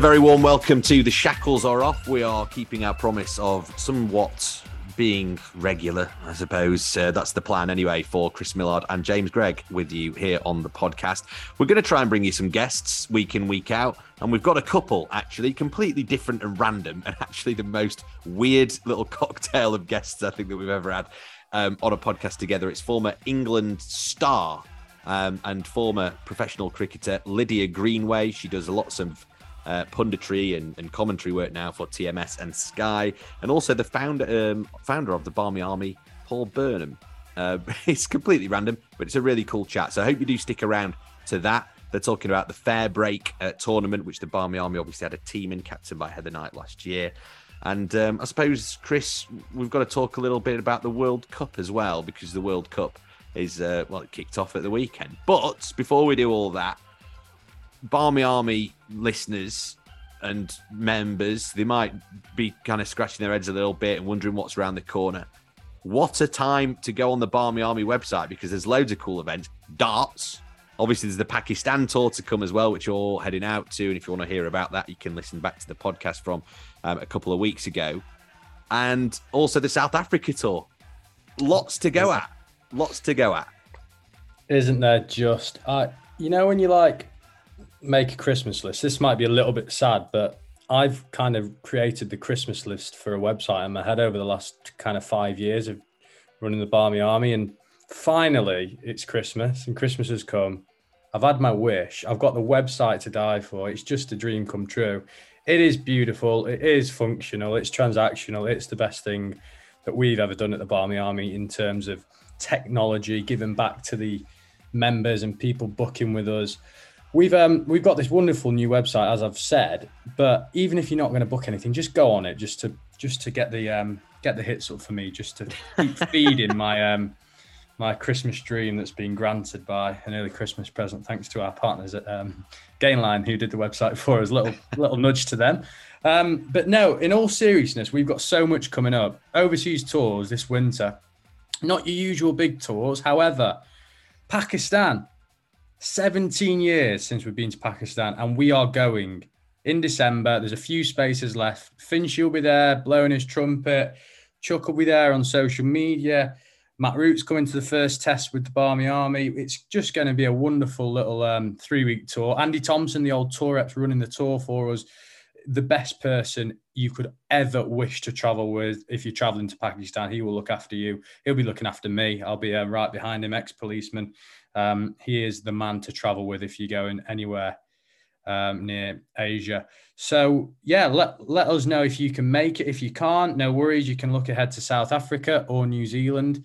A very warm welcome to The Shackles Are Off. We are keeping our promise of somewhat being regular, I suppose. Uh, that's the plan anyway for Chris Millard and James Gregg with you here on the podcast. We're going to try and bring you some guests week in, week out. And we've got a couple actually completely different and random, and actually the most weird little cocktail of guests I think that we've ever had um, on a podcast together. It's former England star um, and former professional cricketer Lydia Greenway. She does lots of uh, punditry and, and, commentary work now for TMS and Sky, and also the founder um, founder of the Barmy Army, Paul Burnham. Uh, it's completely random, but it's a really cool chat. So I hope you do stick around to that. They're talking about the Fairbreak uh, tournament, which the Barmy Army obviously had a team in, captained by Heather Knight last year. And um, I suppose, Chris, we've got to talk a little bit about the World Cup as well, because the World Cup is, uh, well, it kicked off at the weekend. But before we do all that, Barmy Army listeners and members, they might be kind of scratching their heads a little bit and wondering what's around the corner. What a time to go on the Barmy Army website because there's loads of cool events. Darts. Obviously, there's the Pakistan tour to come as well, which you're all heading out to. And if you want to hear about that, you can listen back to the podcast from um, a couple of weeks ago. And also the South Africa tour. Lots to go at. Lots to go at. Isn't there just, I, you know, when you like make a Christmas list. This might be a little bit sad, but I've kind of created the Christmas list for a website in my head over the last kind of five years of running the Barmy Army. And finally, it's Christmas and Christmas has come. I've had my wish. I've got the website to die for. It's just a dream come true. It is beautiful. It is functional. It's transactional. It's the best thing that we've ever done at the Barmy Army in terms of technology, giving back to the members and people booking with us. We've um we've got this wonderful new website, as I've said. But even if you're not going to book anything, just go on it, just to just to get the um get the hits up for me, just to keep feeding my um my Christmas dream that's been granted by an early Christmas present, thanks to our partners at um, Gainline who did the website for us. Little little nudge to them. Um, but no, in all seriousness, we've got so much coming up. Overseas tours this winter, not your usual big tours. However, Pakistan, 17 years since we've been to Pakistan, and we are going in December. There's a few spaces left. Finch will be there, blowing his trumpet. Chuck will be there on social media. Matt Root's coming to the first test with the Barmy Army. It's just going to be a wonderful little um, three week tour. Andy Thompson, the old tour rep's running the tour for us. The best person you could ever wish to travel with. If you're traveling to Pakistan, he will look after you. He'll be looking after me. I'll be uh, right behind him, ex policeman. Um, he is the man to travel with if you're going anywhere um, near Asia. So yeah, let let us know if you can make it. If you can't, no worries. You can look ahead to South Africa or New Zealand.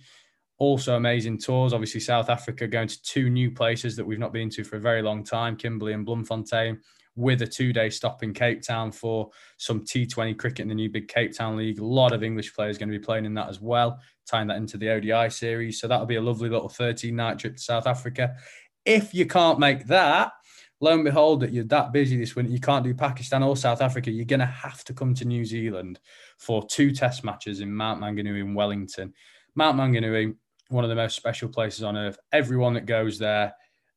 Also amazing tours. Obviously, South Africa going to two new places that we've not been to for a very long time, Kimberley and Bloemfontein, with a two-day stop in Cape Town for some T20 cricket in the new big Cape Town League. A lot of English players going to be playing in that as well tying that into the ODI series. So that'll be a lovely little 13 night trip to South Africa. If you can't make that, lo and behold, that you're that busy this winter, you can't do Pakistan or South Africa, you're going to have to come to New Zealand for two test matches in Mount Maunganui in Wellington. Mount Maunganui, one of the most special places on earth. Everyone that goes there,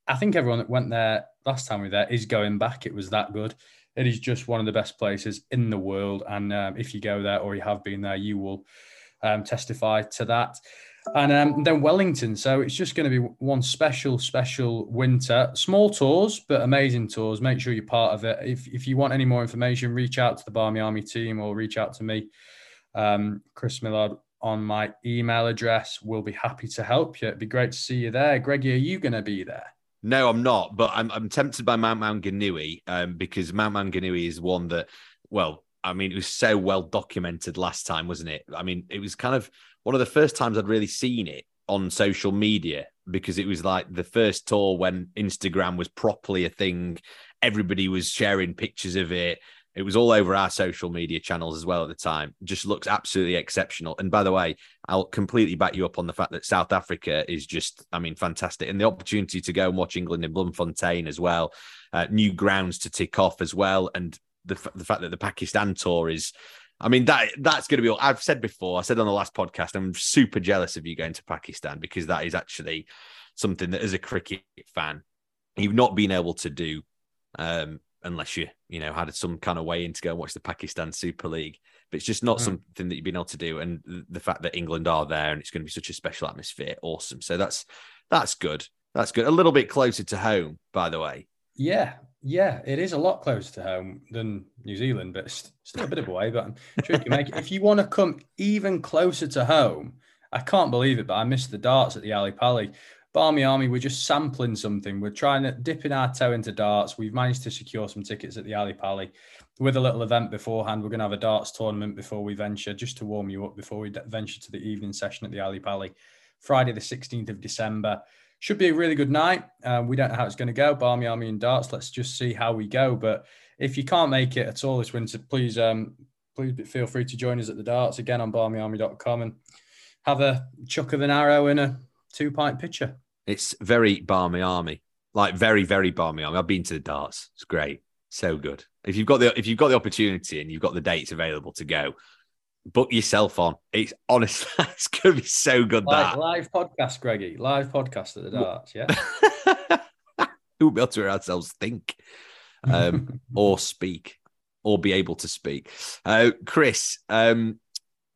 I think everyone that went there last time we were there is going back. It was that good. It is just one of the best places in the world. And um, if you go there or you have been there, you will um, testify to that. And um, then Wellington. So it's just going to be one special, special winter. Small tours, but amazing tours. Make sure you're part of it. If, if you want any more information, reach out to the Barmy Army team or reach out to me, um, Chris Millard, on my email address. We'll be happy to help you. It'd be great to see you there. Greggy, are you going to be there? No, I'm not, but I'm, I'm tempted by Mount Maunganui um, because Mount Maunganui is one that, well, I mean, it was so well documented last time, wasn't it? I mean, it was kind of one of the first times I'd really seen it on social media because it was like the first tour when Instagram was properly a thing. Everybody was sharing pictures of it. It was all over our social media channels as well at the time. Just looks absolutely exceptional. And by the way, I'll completely back you up on the fact that South Africa is just, I mean, fantastic. And the opportunity to go and watch England in Bloemfontein as well, uh, new grounds to tick off as well. And the, the fact that the Pakistan tour is, I mean, that that's going to be all I've said before. I said on the last podcast, I'm super jealous of you going to Pakistan because that is actually something that, as a cricket fan, you've not been able to do um, unless you, you know, had some kind of way in to go and watch the Pakistan Super League. But it's just not mm. something that you've been able to do. And the fact that England are there and it's going to be such a special atmosphere, awesome. So that's that's good. That's good. A little bit closer to home, by the way. Yeah, yeah, it is a lot closer to home than New Zealand, but it's still a bit of a way. But I'm sure you can make it. If you want to come even closer to home, I can't believe it, but I missed the darts at the Ali Pali. Barmy Army, we're just sampling something. We're trying to dipping our toe into darts. We've managed to secure some tickets at the Ali Pali with a little event beforehand. We're going to have a darts tournament before we venture, just to warm you up before we venture to the evening session at the Ali Pali, Friday, the 16th of December. Should be a really good night. Um, we don't know how it's going to go. Barmy Army and darts. Let's just see how we go. But if you can't make it at all this winter, please um, please feel free to join us at the darts again on barmyarmy.com and have a chuck of an arrow in a two pint pitcher. It's very Barmy Army, like very very Barmy Army. I've been to the darts. It's great, so good. If you've got the if you've got the opportunity and you've got the dates available to go, book yourself on. It's honestly, it's going to be so good. Live, that live podcast, Greggy. Live podcast at the darts. Yeah. Who be able to ourselves think, um, or speak, or be able to speak? Uh, Chris, um,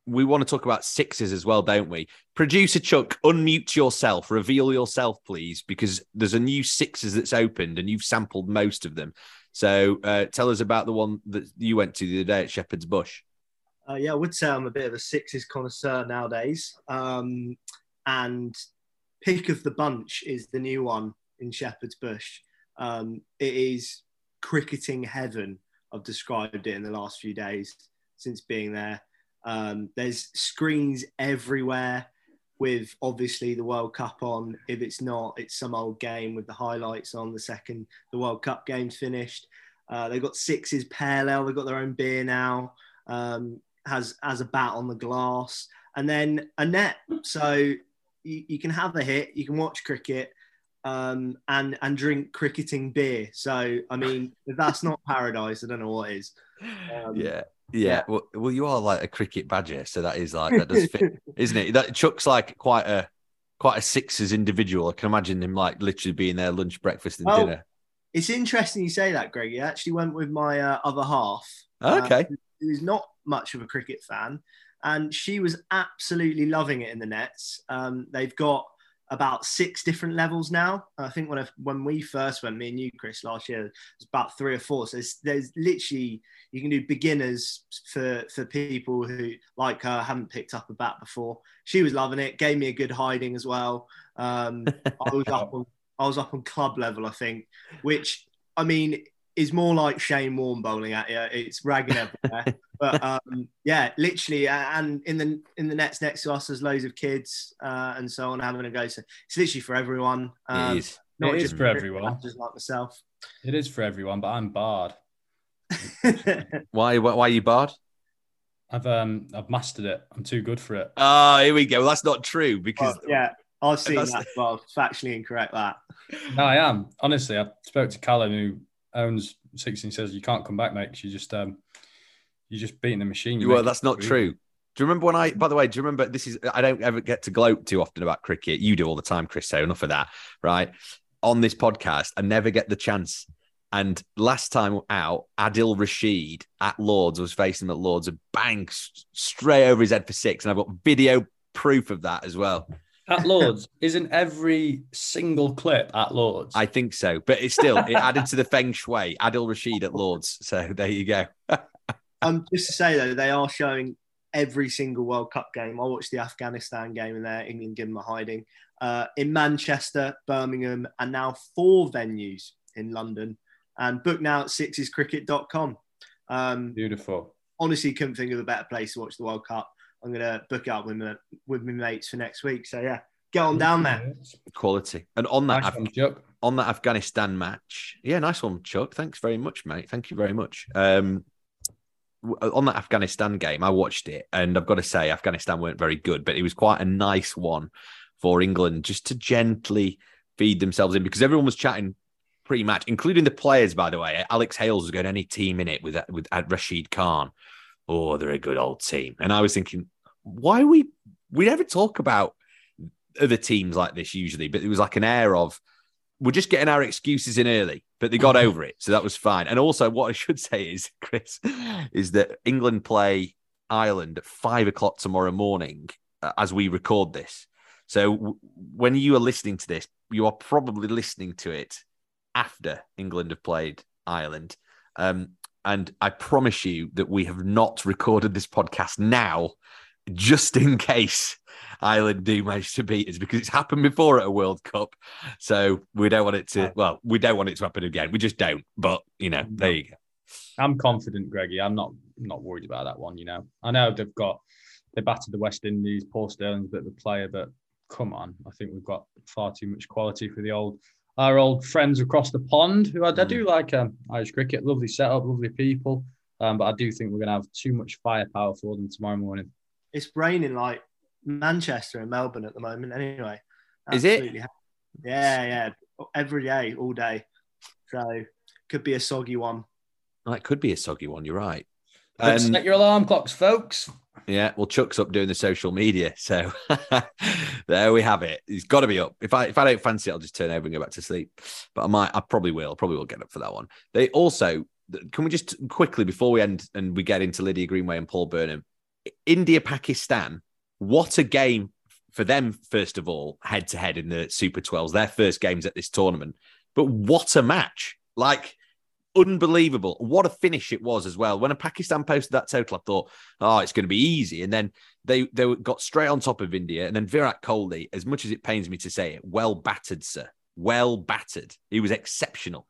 we want to talk about sixes as well, don't we? Producer Chuck, unmute yourself, reveal yourself, please, because there's a new sixes that's opened and you've sampled most of them. So uh, tell us about the one that you went to the other day at Shepherd's Bush. Uh, yeah, I would say I'm a bit of a sixes connoisseur nowadays. Um, and pick of the bunch is the new one in Shepherd's Bush. Um, it is cricketing heaven. I've described it in the last few days since being there. Um, there's screens everywhere with obviously the World Cup on. If it's not, it's some old game with the highlights on the second the World Cup game's finished. Uh, they've got sixes parallel. They've got their own beer now. Um, has has a bat on the glass, and then a net. So you, you can have a hit. You can watch cricket. Um, and and drink cricketing beer. So I mean, if that's not paradise, I don't know what is. Um, yeah, yeah, well, well, you are like a cricket badger, so that is like that does fit, isn't it? That Chuck's like quite a quite a Sixers individual. I can imagine him like literally being there lunch, breakfast, and dinner. It's interesting you say that, Greg. I actually went with my uh, other half. Okay, uh, who's not much of a cricket fan, and she was absolutely loving it in the nets. Um, they've got about six different levels now. I think when I, when we first went, me and you, Chris, last year, it was about three or four. So there's, there's literally you can do beginners for for people who like her haven't picked up a bat before. She was loving it. Gave me a good hiding as well. Um, I was up on I was up on club level, I think, which I mean is more like Shane Warne bowling at you. It's ragging everywhere. but um, yeah, literally, and in the in the nets next to us, there's loads of kids uh, and so on having a go. So it's literally for everyone. Um, it is. Not it just is for everyone. Just like myself. It is for everyone, but I'm barred. why? Why are you barred? I've um I've mastered it. I'm too good for it. Oh, here we go. Well, that's not true because well, yeah, I've seen that. Well, factually incorrect that. No, I am honestly. I spoke to Callum who owns 16 says you can't come back, mate. You just um, you're just beating the machine. You well, that's not true. Do you remember when I? By the way, do you remember? This is I don't ever get to gloat too often about cricket. You do all the time, Chris. So enough of that, right? On this podcast, I never get the chance. And last time out, Adil Rashid at Lords was facing him at Lords and bang straight over his head for six. And I've got video proof of that as well at Lords, isn't every single clip at Lords? I think so, but it's still it added to the feng shui. Adil Rashid at Lords, so there you go. um, just to say though, they are showing every single World Cup game. I watched the Afghanistan game in there. England give them a hiding uh, in Manchester, Birmingham, and now four venues in London. And book now at sixescricket.com. Um, Beautiful. Honestly, couldn't think of a better place to watch the World Cup. I'm gonna book it up with my with my mates for next week. So yeah, Get on down there. Quality. And on that, Nice Af- one, Chuck. on that Afghanistan match, yeah, nice one, Chuck. Thanks very much, mate. Thank you very much. Um, w- on that Afghanistan game, I watched it, and I've got to say, Afghanistan weren't very good, but it was quite a nice one for England just to gently feed themselves in because everyone was chatting pre-match, including the players. By the way, Alex Hales was going any team in it with with uh, Rashid Khan. Oh, they're a good old team, and I was thinking, why we we never talk about other teams like this usually, but it was like an air of we're just getting our excuses in early, but they got over it, so that was fine. And also, what I should say is, Chris, is that England play Ireland at five o'clock tomorrow morning uh, as we record this. So w- when you are listening to this, you are probably listening to it after England have played Ireland. Um, and I promise you that we have not recorded this podcast now just in case Ireland do manage to beat us because it's happened before at a World Cup. So we don't want it to, well, we don't want it to happen again. We just don't. But, you know, there you go. I'm confident, Greggy. I'm not not worried about that one. You know, I know they've got they battered the West Indies. Paul Stirling's a bit of a player, but come on, I think we've got far too much quality for the old our old friends across the pond. Who I, I do like um, Irish cricket, lovely setup, lovely people. Um, but I do think we're going to have too much firepower for them tomorrow morning. It's raining like Manchester and Melbourne at the moment. Anyway, Is it? Absolutely. Yeah, yeah, every day, all day. So could be a soggy one. Well, that could be a soggy one. You're right. Um, set your alarm clocks, folks. Yeah, well, Chuck's up doing the social media, so there we have it. He's got to be up. If I if I don't fancy it, I'll just turn over and go back to sleep. But I might, I probably will. Probably will get up for that one. They also can we just quickly before we end and we get into Lydia Greenway and Paul Burnham, India Pakistan. What a game for them! First of all, head to head in the Super 12s, their first games at this tournament. But what a match! Like unbelievable. What a finish it was as well. When a Pakistan posted that total, I thought, oh, it's going to be easy. And then they they got straight on top of India. And then Virat Kohli, as much as it pains me to say it, well battered, sir. Well battered. He was exceptional.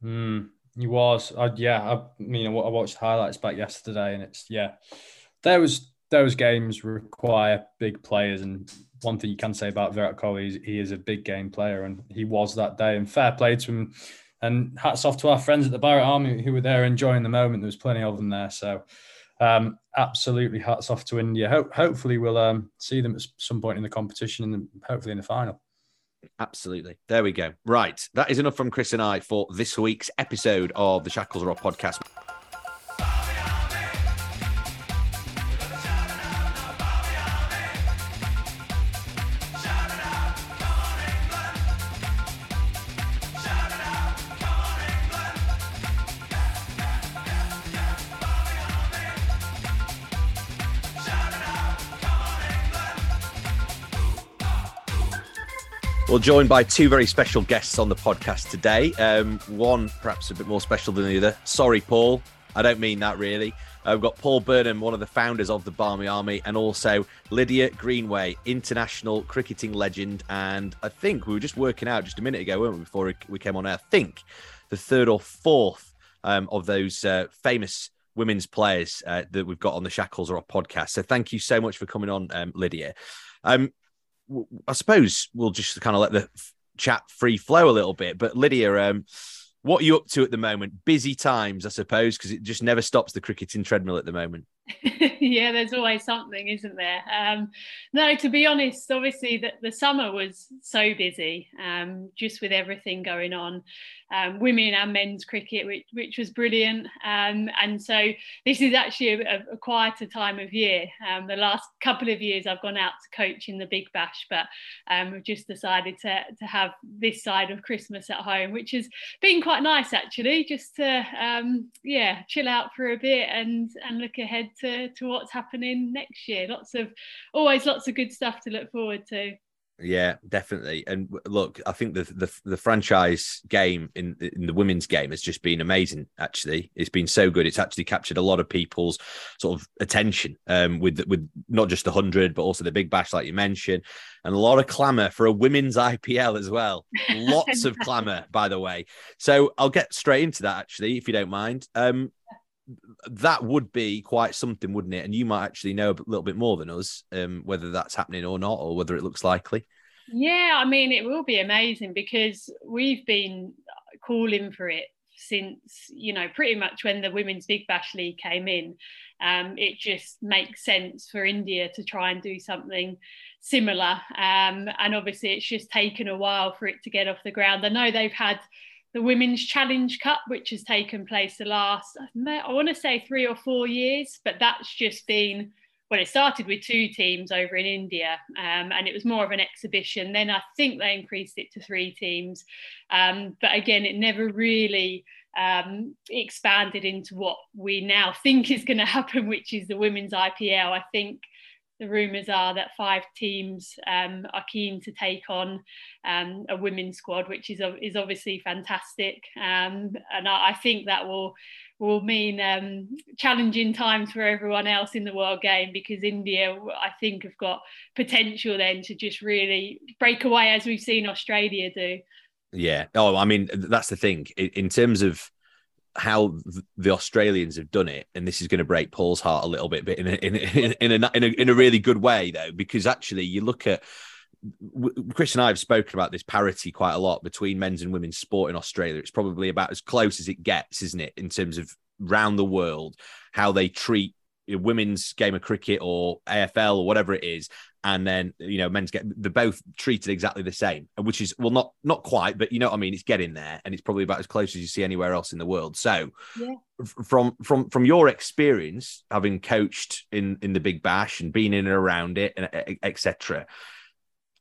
Hmm, he was. I, yeah, I mean, I watched highlights back yesterday, and it's yeah, there was those games require big players, and one thing you can say about Virat Kohli is he is a big game player, and he was that day. And fair play to him, and hats off to our friends at the Bharat Army who were there enjoying the moment. There was plenty of them there, so um, absolutely hats off to India. Ho- hopefully, we'll um, see them at some point in the competition, and hopefully in the final. Absolutely. There we go. Right. That is enough from Chris and I for this week's episode of the Shackles Are podcast. Well, joined by two very special guests on the podcast today. Um, one perhaps a bit more special than the other. Sorry, Paul. I don't mean that really. Uh, we've got Paul Burnham, one of the founders of the Barmy Army, and also Lydia Greenway, international cricketing legend. And I think we were just working out just a minute ago, weren't we, before we came on air? I think the third or fourth um, of those uh, famous women's players uh, that we've got on the Shackles or our podcast. So thank you so much for coming on, um, Lydia. Um, I suppose we'll just kind of let the chat free flow a little bit. But Lydia, um, what are you up to at the moment? Busy times, I suppose, because it just never stops the cricketing treadmill at the moment. yeah, there's always something, isn't there? Um, no, to be honest, obviously the, the summer was so busy, um, just with everything going on, um, women and men's cricket, which, which was brilliant. Um, and so this is actually a, a quieter time of year. Um, the last couple of years I've gone out to coach in the Big Bash, but um, we've just decided to, to have this side of Christmas at home, which has been quite nice actually, just to yeah chill out for a bit and and look ahead to, to what's happening next year. Lots of always lots of good stuff to look forward to. Yeah, definitely. And look, I think the the, the franchise game in in the women's game has just been amazing. Actually, it's been so good. It's actually captured a lot of people's sort of attention um, with with not just the hundred, but also the Big Bash, like you mentioned, and a lot of clamour for a women's IPL as well. Lots of clamour, by the way. So I'll get straight into that actually, if you don't mind. Um, that would be quite something, wouldn't it? And you might actually know a little bit more than us, um, whether that's happening or not, or whether it looks likely. Yeah, I mean, it will be amazing because we've been calling for it since you know pretty much when the women's big bash league came in um, it just makes sense for india to try and do something similar um, and obviously it's just taken a while for it to get off the ground i know they've had the women's challenge cup which has taken place the last i want to say three or four years but that's just been well, it started with two teams over in India, um, and it was more of an exhibition. Then I think they increased it to three teams, um, but again, it never really um, expanded into what we now think is going to happen, which is the women's IPL. I think the rumours are that five teams um, are keen to take on um, a women's squad, which is is obviously fantastic, um, and I, I, think that will will mean um, challenging times for everyone else in the world game because India, I think, have got potential then to just really break away as we've seen Australia do. Yeah. Oh, I mean, that's the thing in terms of how the Australians have done it, and this is going to break Paul's heart a little bit, but in a, in a, in a, in a, in a really good way though, because actually you look at Chris and I have spoken about this parity quite a lot between men's and women's sport in Australia. It's probably about as close as it gets, isn't it, in terms of round the world, how they treat women's game of cricket or AFL or whatever it is, and then you know men's get they're both treated exactly the same, which is well not not quite, but you know what I mean. It's getting there, and it's probably about as close as you see anywhere else in the world. So, yeah. from from from your experience, having coached in in the Big Bash and been in and around it, and etc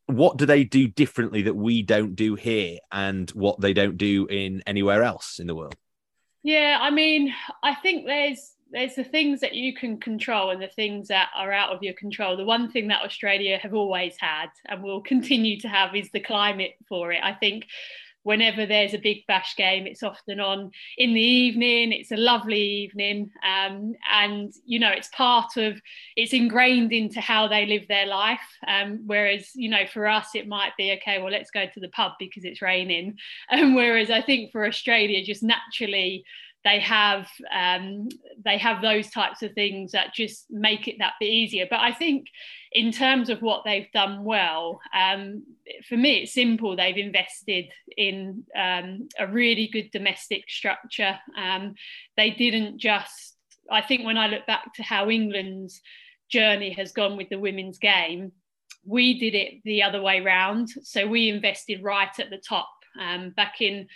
what do they do differently that we don't do here and what they don't do in anywhere else in the world yeah i mean i think there's there's the things that you can control and the things that are out of your control. The one thing that australia have always had and will continue to have is the climate for it. I think whenever there's a big bash game it's often on in the evening. It's a lovely evening. Um, and you know it's part of it's ingrained into how they live their life. Um, whereas you know for us it might be okay well let's go to the pub because it's raining. And whereas i think for australia just naturally they have um, they have those types of things that just make it that bit easier. But I think in terms of what they've done well, um, for me it's simple. They've invested in um, a really good domestic structure. Um, they didn't just. I think when I look back to how England's journey has gone with the women's game, we did it the other way round. So we invested right at the top. Um, back in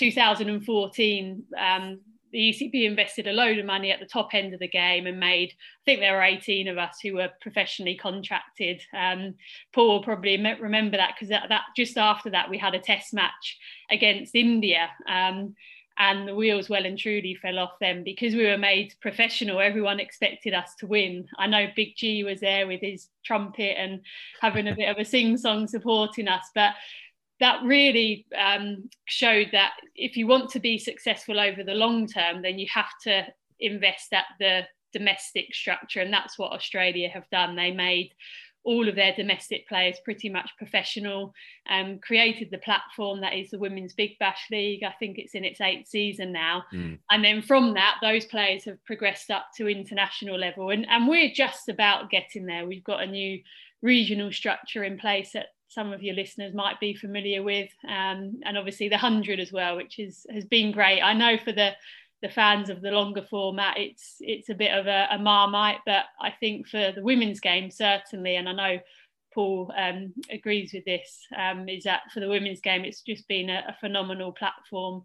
2014, um, the ECB invested a load of money at the top end of the game and made, I think there were 18 of us who were professionally contracted. Um, Paul will probably remember that because that, that, just after that we had a test match against India. Um, and the wheels well and truly fell off them because we were made professional. Everyone expected us to win. I know Big G was there with his trumpet and having a bit of a sing song supporting us, but that really um, showed that if you want to be successful over the long term, then you have to invest at the domestic structure. And that's what Australia have done. They made all of their domestic players pretty much professional, um, created the platform that is the Women's Big Bash League. I think it's in its eighth season now. Mm. And then from that, those players have progressed up to international level. And, and we're just about getting there. We've got a new regional structure in place at some of your listeners might be familiar with, um, and obviously the hundred as well, which is has been great. I know for the the fans of the longer format, it's it's a bit of a, a marmite, but I think for the women's game certainly, and I know Paul um, agrees with this, um, is that for the women's game, it's just been a, a phenomenal platform.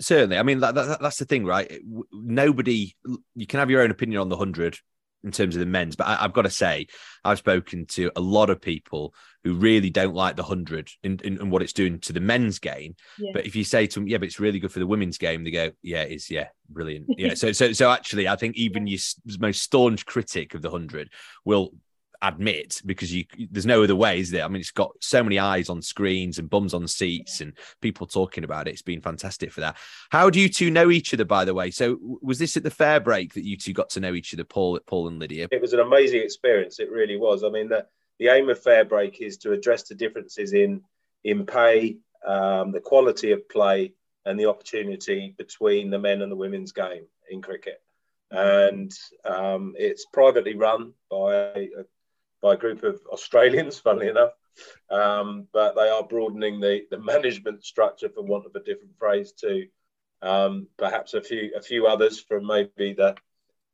Certainly, I mean that, that, that's the thing, right? Nobody, you can have your own opinion on the hundred in terms of the men's. But I, have got to say, I've spoken to a lot of people who really don't like the hundred and, and, what it's doing to the men's game. Yeah. But if you say to them, "Yeah, but it's really good for the women's game," they go, "Yeah, it's yeah, brilliant." Yeah. so so so actually, I think even your most staunch critic of the hundred will admit because you there's no other way is there. I mean it's got so many eyes on screens and bums on seats and people talking about it. It's been fantastic for that. How do you two know each other by the way? So was this at the Fairbreak that you two got to know each other paul paul and lydia? It was an amazing experience. It really was. I mean the, the aim of Fairbreak is to address the differences in in pay um, the quality of play and the opportunity between the men and the women's game in cricket. And um, it's privately run by a by a group of Australians, funnily enough. um, but they are broadening the, the management structure, for want of a different phrase, to um, perhaps a few a few others from maybe the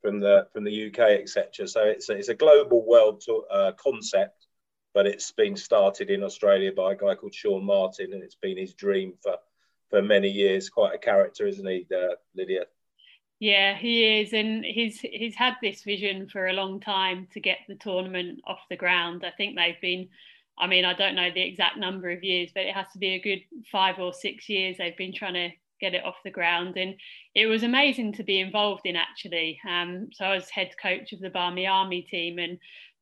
from the from the UK, etc. So it's a, it's a global world to, uh, concept, but it's been started in Australia by a guy called Shaun Martyn, and it's been his dream for for many years. Quite a character, isn't he, uh, Lydia? Yeah, he is, and he's he's had this vision for a long time to get the tournament off the ground. I think they've been, I mean, I don't know the exact number of years, but it has to be a good five or six years they've been trying to get it off the ground. And it was amazing to be involved in actually. Um, so I was head coach of the Barmy Army team, and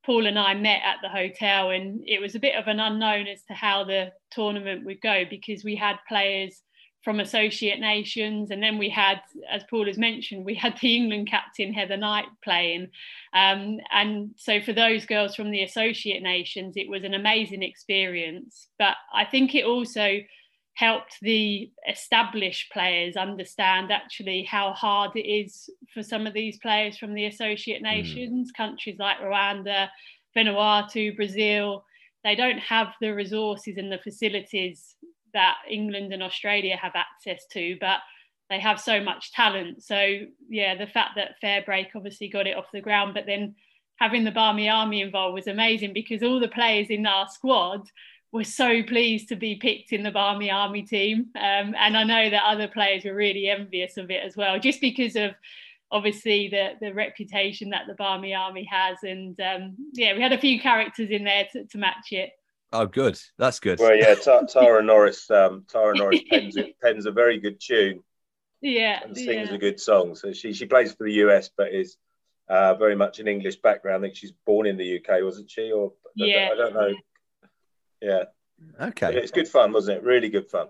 Paul and I met at the hotel, and it was a bit of an unknown as to how the tournament would go because we had players from associate nations and then we had as paul has mentioned we had the england captain heather knight playing um, and so for those girls from the associate nations it was an amazing experience but i think it also helped the established players understand actually how hard it is for some of these players from the associate hmm. nations, mm. countries like Rwanda, Vanuatu, Brazil. They don't have the resources and the facilities that England and Australia have access to, but they have so much talent. So, yeah, the fact that Fairbreak obviously got it off the ground, but then having the Barmy Army involved was amazing because all the players in our squad were so pleased to be picked in the Barmy Army team. Um, and I know that other players were really envious of it as well, just because of obviously the, the reputation that the Barmy Army has. And um, yeah, we had a few characters in there to, to match it. Oh, good. That's good. Well, yeah, Tara Norris. Um, Tara Norris pens, pens a very good tune. Yeah, and sings yeah. a good song. So she she plays for the US, but is uh, very much an English background. I think she's born in the UK, wasn't she? Or yeah, I don't know. Yeah. Okay. But it's good fun, wasn't it? Really good fun.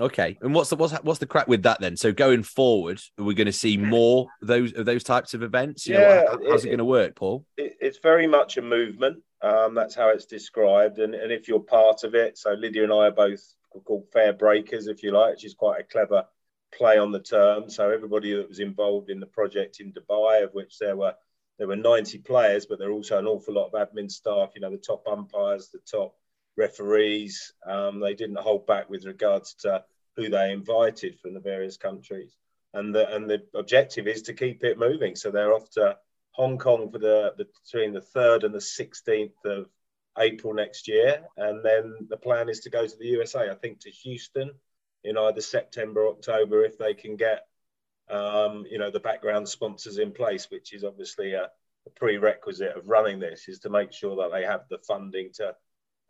Okay, and what's the what's what's the crack with that then? So going forward, are we going to see more of those of those types of events? You yeah, know, how's it, it going to work, Paul? It, it's very much a movement. Um, that's how it's described, and and if you're part of it, so Lydia and I are both called fair breakers, if you like, which is quite a clever play on the term. So everybody that was involved in the project in Dubai, of which there were there were 90 players, but there are also an awful lot of admin staff. You know, the top umpires, the top referees. Um, they didn't hold back with regards to who they invited from the various countries. And the, and the objective is to keep it moving. So they're off to Hong Kong for the, the between the 3rd and the 16th of April next year. And then the plan is to go to the USA, I think to Houston in either September or October if they can get, um, you know, the background sponsors in place, which is obviously a, a prerequisite of running this, is to make sure that they have the funding to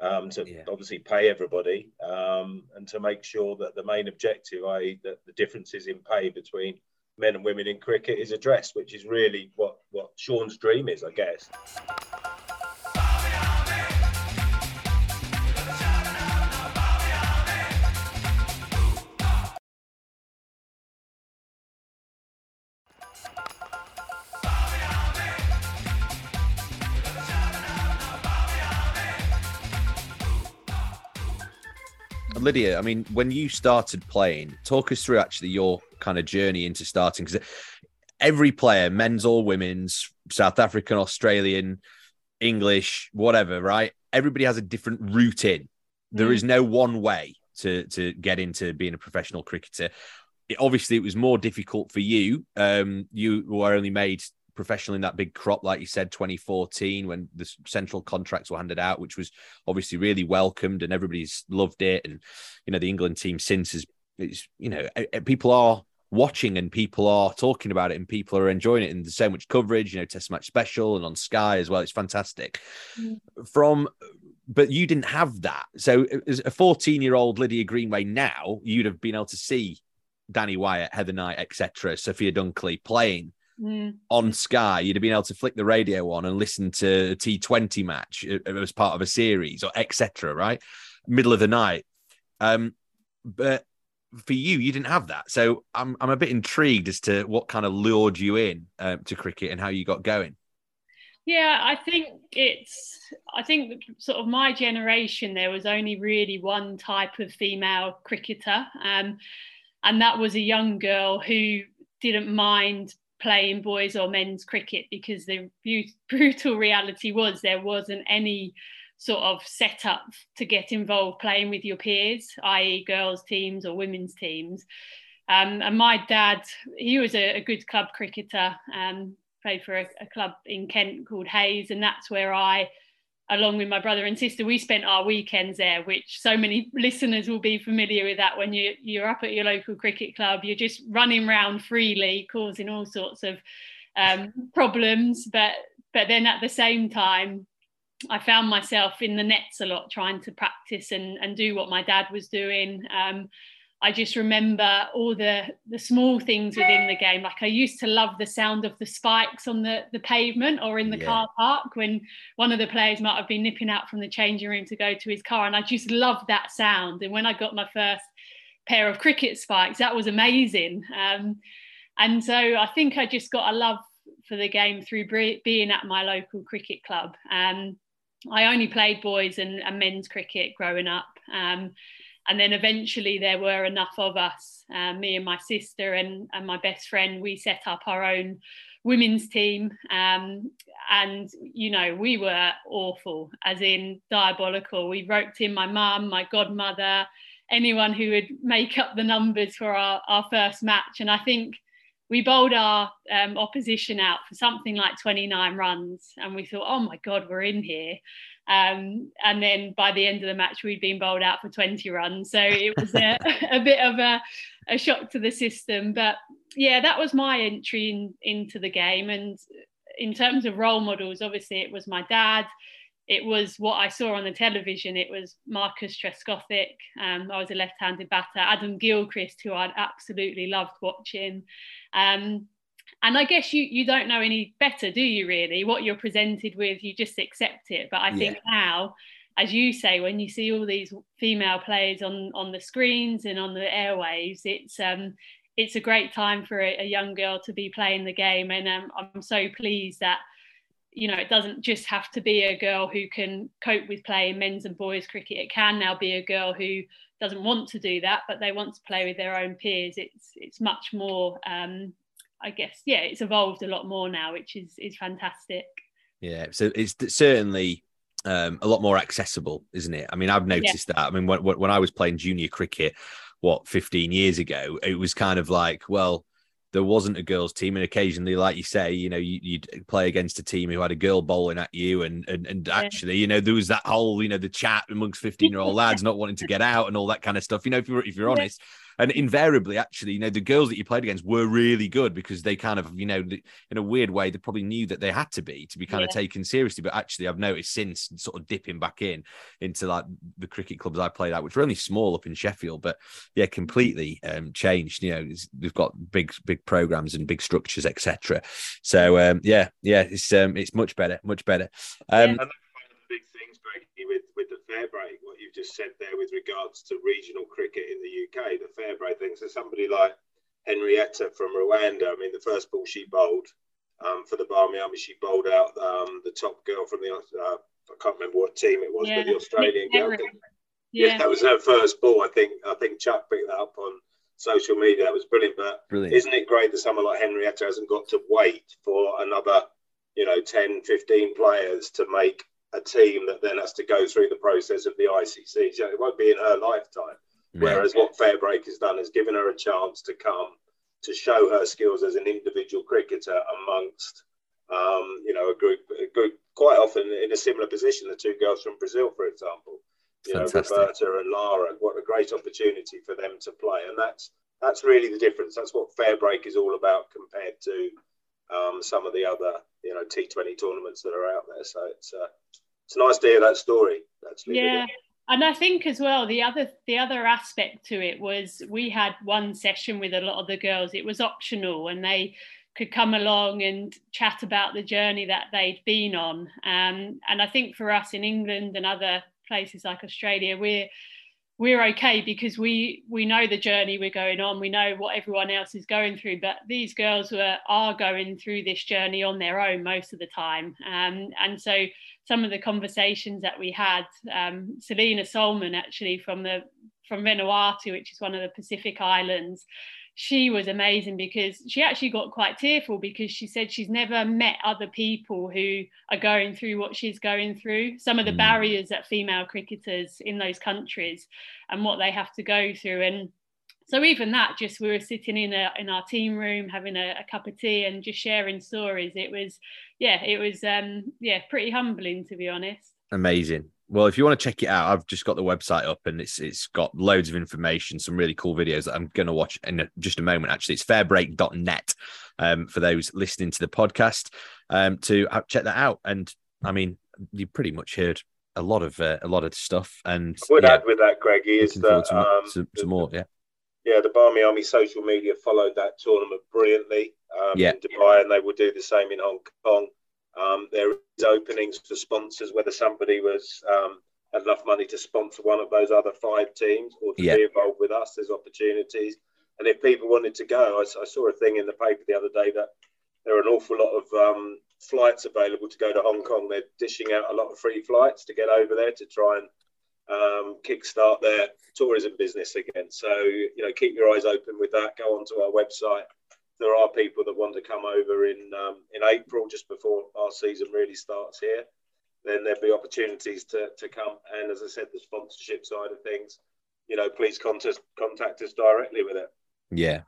um, to yeah. obviously pay everybody um, and to make sure that the main objective, i.e., that the differences in pay between men and women in cricket, is addressed, which is really what what Shaun's dream is, I guess. Lydia, I mean, when you started playing, talk us through actually your kind of journey into starting because every player, men's or women's, South African, Australian, English, whatever, right? Everybody has a different route in. There mm. is no one way to to get into being a professional cricketer. It, obviously, it was more difficult for you. Um, you were only made professional in that big crop, like you said, 2014, when the central contracts were handed out, which was obviously really welcomed and everybody's loved it. And, you know, the England team since is, is you know, people are watching and people are talking about it and people are enjoying it and there's so much coverage, you know, test match special and on Sky as well. It's fantastic. Mm. From, but you didn't have that. So as a 14 year old Lydia Greenway now, you'd have been able to see Danni Wyatt, Heather Knight, etc., Sophia Dunkley playing mm. on Sky, you'd have been able to flick the radio on and listen to a T20 match uh, as part of a series or etc. Right, middle of the night. Um, but for you, you didn't have that, so I'm I'm a bit intrigued as to what kind of lured you in uh, to cricket and how you got going. Yeah, I think it's. I think sort of my generation, there was only really one type of female cricketer, um, and that was a young girl who didn't mind playing boys or men's cricket because the brutal reality was there wasn't any sort of set up to get involved playing with your peers, i.e., girls' teams or women's teams. Um, and my dad, he was a, a good club cricketer, um, played for a, a, club in Kent called Hayes, and that's where I, along with my brother and sister, we spent our weekends there. Which so many listeners will be familiar with that. When you you're up at your local cricket club, you're just running around freely, causing all sorts of um, problems. But but then at the same time, I found myself in the nets a lot, trying to practice and, and do what my dad was doing. Um, I just remember all the the small things within the game. Like I used to love the sound of the spikes on the, the pavement or in the yeah. car park when one of the players might have been nipping out from the changing room to go to his car. And I just loved that sound. And when I got my first pair of cricket spikes, that was amazing. Um, and so I think I just got a love for the game through being at my local cricket club. Um, I only played boys and, and men's cricket growing up. Um, and then eventually there were enough of us, uh, me and my sister and, and my best friend, we set up our own women's team. Um, and, you know, we were awful, as in diabolical. We roped in my mum, my godmother, anyone who would make up the numbers for our, our first match. And I think we bowled our um, opposition out for something like 29 runs. And we thought, oh my God, we're in here. Um, and then by the end of the match, we'd been bowled out for 20 runs. So it was a, a bit of a, a, shock to the system. But yeah, that was my entry in, into the game. And in terms of role models, obviously, it was my dad. It was what I saw on the television. It was Marcus Trescothick. Um, I was a left handed batter. Adam Gilchrist, who I'd absolutely loved watching. Um, and I guess you you don't know any better, do you? Really, what you're presented with, you just accept it. But I think yeah. now, as you say, when you see all these female players on on the screens and on the airwaves, it's um it's a great time for a, a young girl to be playing the game, and um, I'm so pleased that you know it doesn't just have to be a girl who can cope with playing men's and boys cricket. It can now be a girl who doesn't want to do that, but they want to play with their own peers. It's it's much more um, I guess yeah, it's evolved a lot more now, which is is fantastic. Yeah, so it's certainly um, a lot more accessible, isn't it? I mean, I've noticed yeah. that. I mean, when, when I was playing junior cricket, what 15 years ago, it was kind of like, well, there wasn't a girls' team, and occasionally, like you say, you know, you, would play against a team who had a girl bowling at you, and and and actually, you know, there was that whole, you know, the chat amongst 15 year old lads not wanting to get out and all that kind of stuff. You know, if you're if you're honest, and invariably, actually, you know, the girls that you played against were really good because they kind of, you know, in a weird way, they probably knew that they had to be to be kind yeah. of taken seriously. But actually, I've noticed since sort of dipping back in into like the cricket clubs I played at, which were only small up in Sheffield, but yeah, completely um, changed. You know, they've got big, big programs and big structures, etc. So um, yeah, yeah, it's um, it's much better, much better. Um, yeah with, with the Fairbreak, what you've just said there with regards to regional cricket in the UK, the Fairbreak thing. So somebody like Henrietta from Rwanda, I mean, the first ball she bowled um, for the Barmy Army, she bowled out um, the top girl from the, uh, I can't remember what team it was, yeah. but the Australian girl. Yeah. yeah. that was her first ball. I think I think Chuck picked that up on social media. That was brilliant. But brilliant. isn't it great that someone like Henrietta hasn't got to wait for another, you know, 10, 15 players to make a team that then has to go through the process of the ICC. So it won't be in her lifetime. Whereas what Fairbreak has done is given her a chance to come to show her skills as an individual cricketer amongst, um, you know, a group, a group quite often in a similar position. The two girls from Brazil, for example, you Fantastic. know, Roberta and Lara. What a great opportunity for them to play, and that's that's really the difference. That's what Fairbreak is all about compared to um, some of the other, you know, T20 tournaments that are out there. So it's uh, it's nice to hear that story. Actually, yeah. And I think as well the other the other aspect to it was we had one session with a lot of the girls. It was optional, and they could come along and chat about the journey that they'd been on. Um, and I think for us in England and other places like Australia, we're we're okay because we we know the journey we're going on. We know what everyone else is going through but these girls were, are going through this journey on their own most of the time. Um, and so some of the conversations that we had um, Selina Solman actually from the from vanuatu which is one of the pacific islands she was amazing because she actually got quite tearful because she said she's never met other people who are going through what she's going through, some of the mm. barriers that female cricketers in those countries and what they have to go through. And so even that, just we were sitting in a in our team room having a, a cup of tea and just sharing stories. It was, yeah, it was, um, yeah, pretty humbling to be honest. Amazing. Well, if you want to check it out, I've just got the website up and it's it's got loads of information, some really cool videos that I'm going to watch in a, just a moment. Actually, it's fairbreak.net um, for those listening to the podcast um, to check that out. And I mean, you pretty much heard a lot of uh, a lot of stuff. And I would yeah, add with that, Greggy, is that some, um, more, yeah. Yeah, the Barmy Army social media followed that tournament brilliantly um, yeah. in Dubai, and they will do the same in Hong Kong. Um, there is openings for sponsors, whether somebody was um, had enough money to sponsor one of those other five teams or to yeah. be involved with us. There's opportunities, and if people wanted to go, I, I, saw a thing in the paper the other day that there are an awful lot of um, flights available to go to Hong Kong. They're dishing out a lot of free flights to get over there to try and um, kickstart their tourism business again. So you know, keep your eyes open with that. Go onto our website there are people that want to come over in um, in April, just before our season really starts here, then there'll be opportunities to, to come. And as I said, the sponsorship side of things, you know, please contact contact us directly with it. Yeah.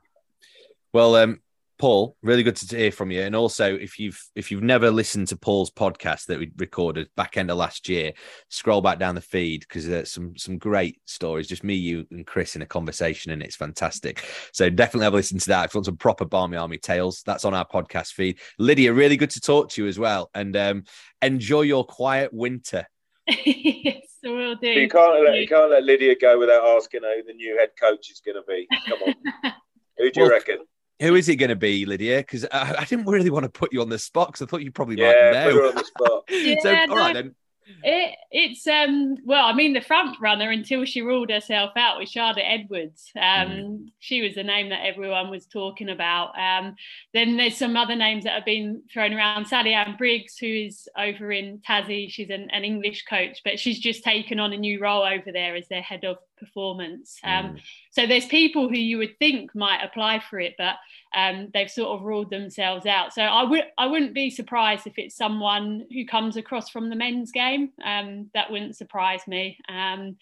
Well, um, Paul, really good to hear from you. And also, if you've if you've never listened to Paul's podcast that we recorded back end of last year, scroll back down the feed because there's some some great stories. Just me, you, and Chris in a conversation, and it's fantastic. So definitely have a listen to that. If you want some proper Barmy Army tales, that's on our podcast feed. Lydia, really good to talk to you as well, and um, enjoy your quiet winter. yes, we'll do. You can't let you can't let Lydia go without asking who the new head coach is going to be. Come on, who do you well, reckon? Who is it going to be, Lydia? Because I, I, didn't really want to put you on the spot because I thought you probably yeah, might know. Put her on the spot. yeah, so, all right then. It, it's um well, I mean the front runner until she ruled herself out was Charlotte Edwards. Um, mm. she was the name that everyone was talking about. Um, then there's some other names that have been thrown around. Salliann Briggs, who is over in Tassie, she's an, an, English coach, but she's just taken on a new role over there as their head of performance. Um, mm. So there's people who you would think might apply for it, but um, they've sort of ruled themselves out. So I would I wouldn't be surprised if it's someone who comes across from the men's game. Um, that wouldn't surprise me. Um,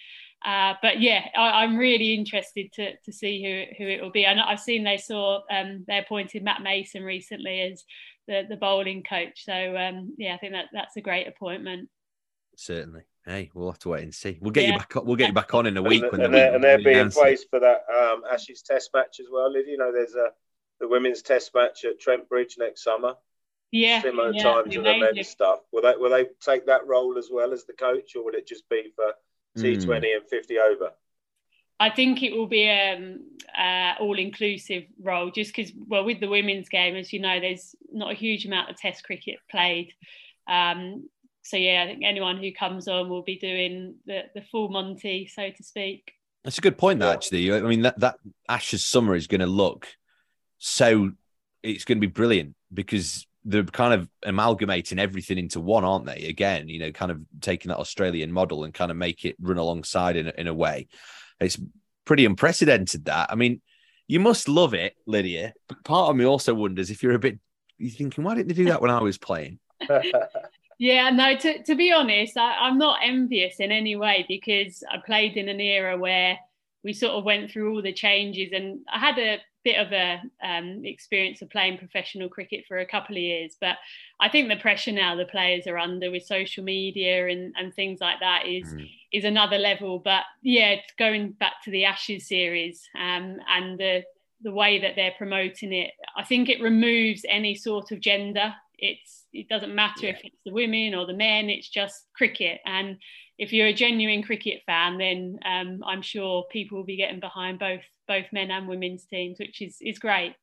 uh, but yeah, I, am really interested to, to see who, who it will be. I I've seen they saw um, they appointed Matt Mason recently as the, the bowling coach. So um, yeah, I think that that's a great appointment. Certainly. Hey, we'll have to wait and see. We'll get yeah. you back. We'll get you back on in a week. and, when and, the they're, and they'll be in place for that um, Ashes Test match as well. You know, there's a the women's Test match at Trent Bridge next summer. Yeah, similar yeah, time to the men's stuff. Will they will they take that role as well as the coach, or would it just be for T Twenty mm. and fifty over? I think it will be an um, uh, all-inclusive role, just because, well, with the women's game, as you know, there's not a huge amount of Test cricket played. Um, so yeah, I think anyone who comes on will be doing the, the full Monty, so to speak. That's a good point, yeah. actually. I mean, that, that Ashes summer is going to look so, it's going to be brilliant because they're kind of amalgamating everything into one, aren't they? Again, you know, kind of taking that Australian model and kind of make it run alongside in, in a way. It's pretty unprecedented that. I mean, you must love it, Lydia. But part of me also wonders if you're a bit, you're thinking, why didn't they do that when I was playing? Yeah, no, to, to be honest, I, am not envious in any way because I played in an era where we sort of went through all the changes and I had a bit of a um, experience of playing professional cricket for a couple of years. But I think the pressure now the players are under with social media and, and things like that is mm. is another level. But yeah, going back to the Ashes series um, and the the way that they're promoting it, I think it removes any sort of gender it's it doesn't matter yeah. if it's the women or the men it's just cricket and if you're a genuine cricket fan then um, i'm sure people will be getting behind both both men and women's teams which is is great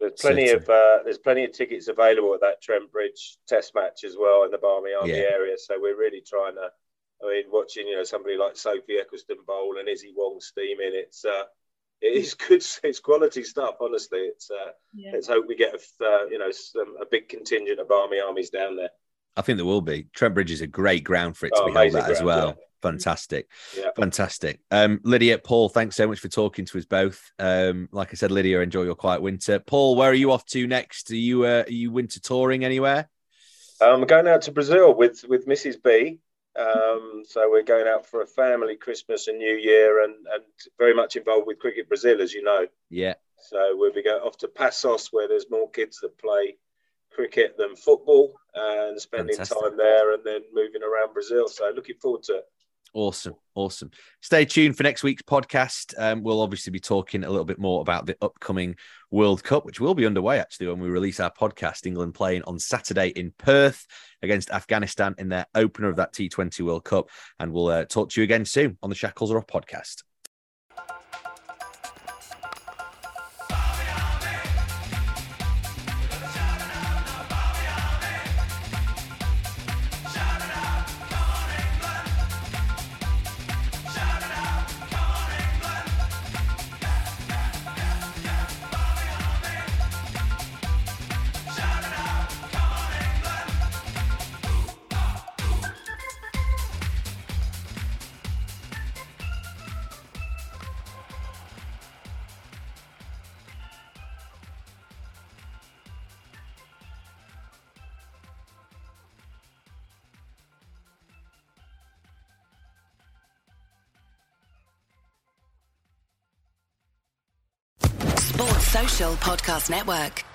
there's plenty of uh, there's plenty of tickets available at that Trent Bridge Test match as well in the Barmy Army yeah. area. So we're really trying to. I mean, watching you know somebody like Sophie Ecclestone bowl and Issy Wong steaming, it's uh, it is good. It's quality stuff. Honestly, it's uh, yeah. let's hope we get a uh, you know some, a big contingent of army Armies down there. I think there will be. Trent Bridge is a great ground for it to oh, be held at as well. Fantastic. Yeah. Fantastic. Um, Lydia, Paul, thanks so much for talking to us both. Um, like I said, Lydia, enjoy your quiet winter. Paul, where are you off to next? Are you uh, are you winter touring anywhere? I'm going out to Brazil with with Mrs. B. Um, so we're going out for a family Christmas and New Year, and and very much involved with Cricket Brazil, as you know. Yeah. So we'll be going off to Poços, where there's more kids that play cricket than football, and spending Fantastic. time there, and then moving around Brazil. So looking forward to it. Awesome, awesome. Stay tuned for next week's podcast. Um, we'll obviously be talking a little bit more about the upcoming World Cup, which will be underway actually when we release our podcast. England playing on Saturday in Perth against Afghanistan in their opener of that T20 World Cup. And we'll uh, talk to you again soon on the Shackles Are Off podcast. Podcast Network.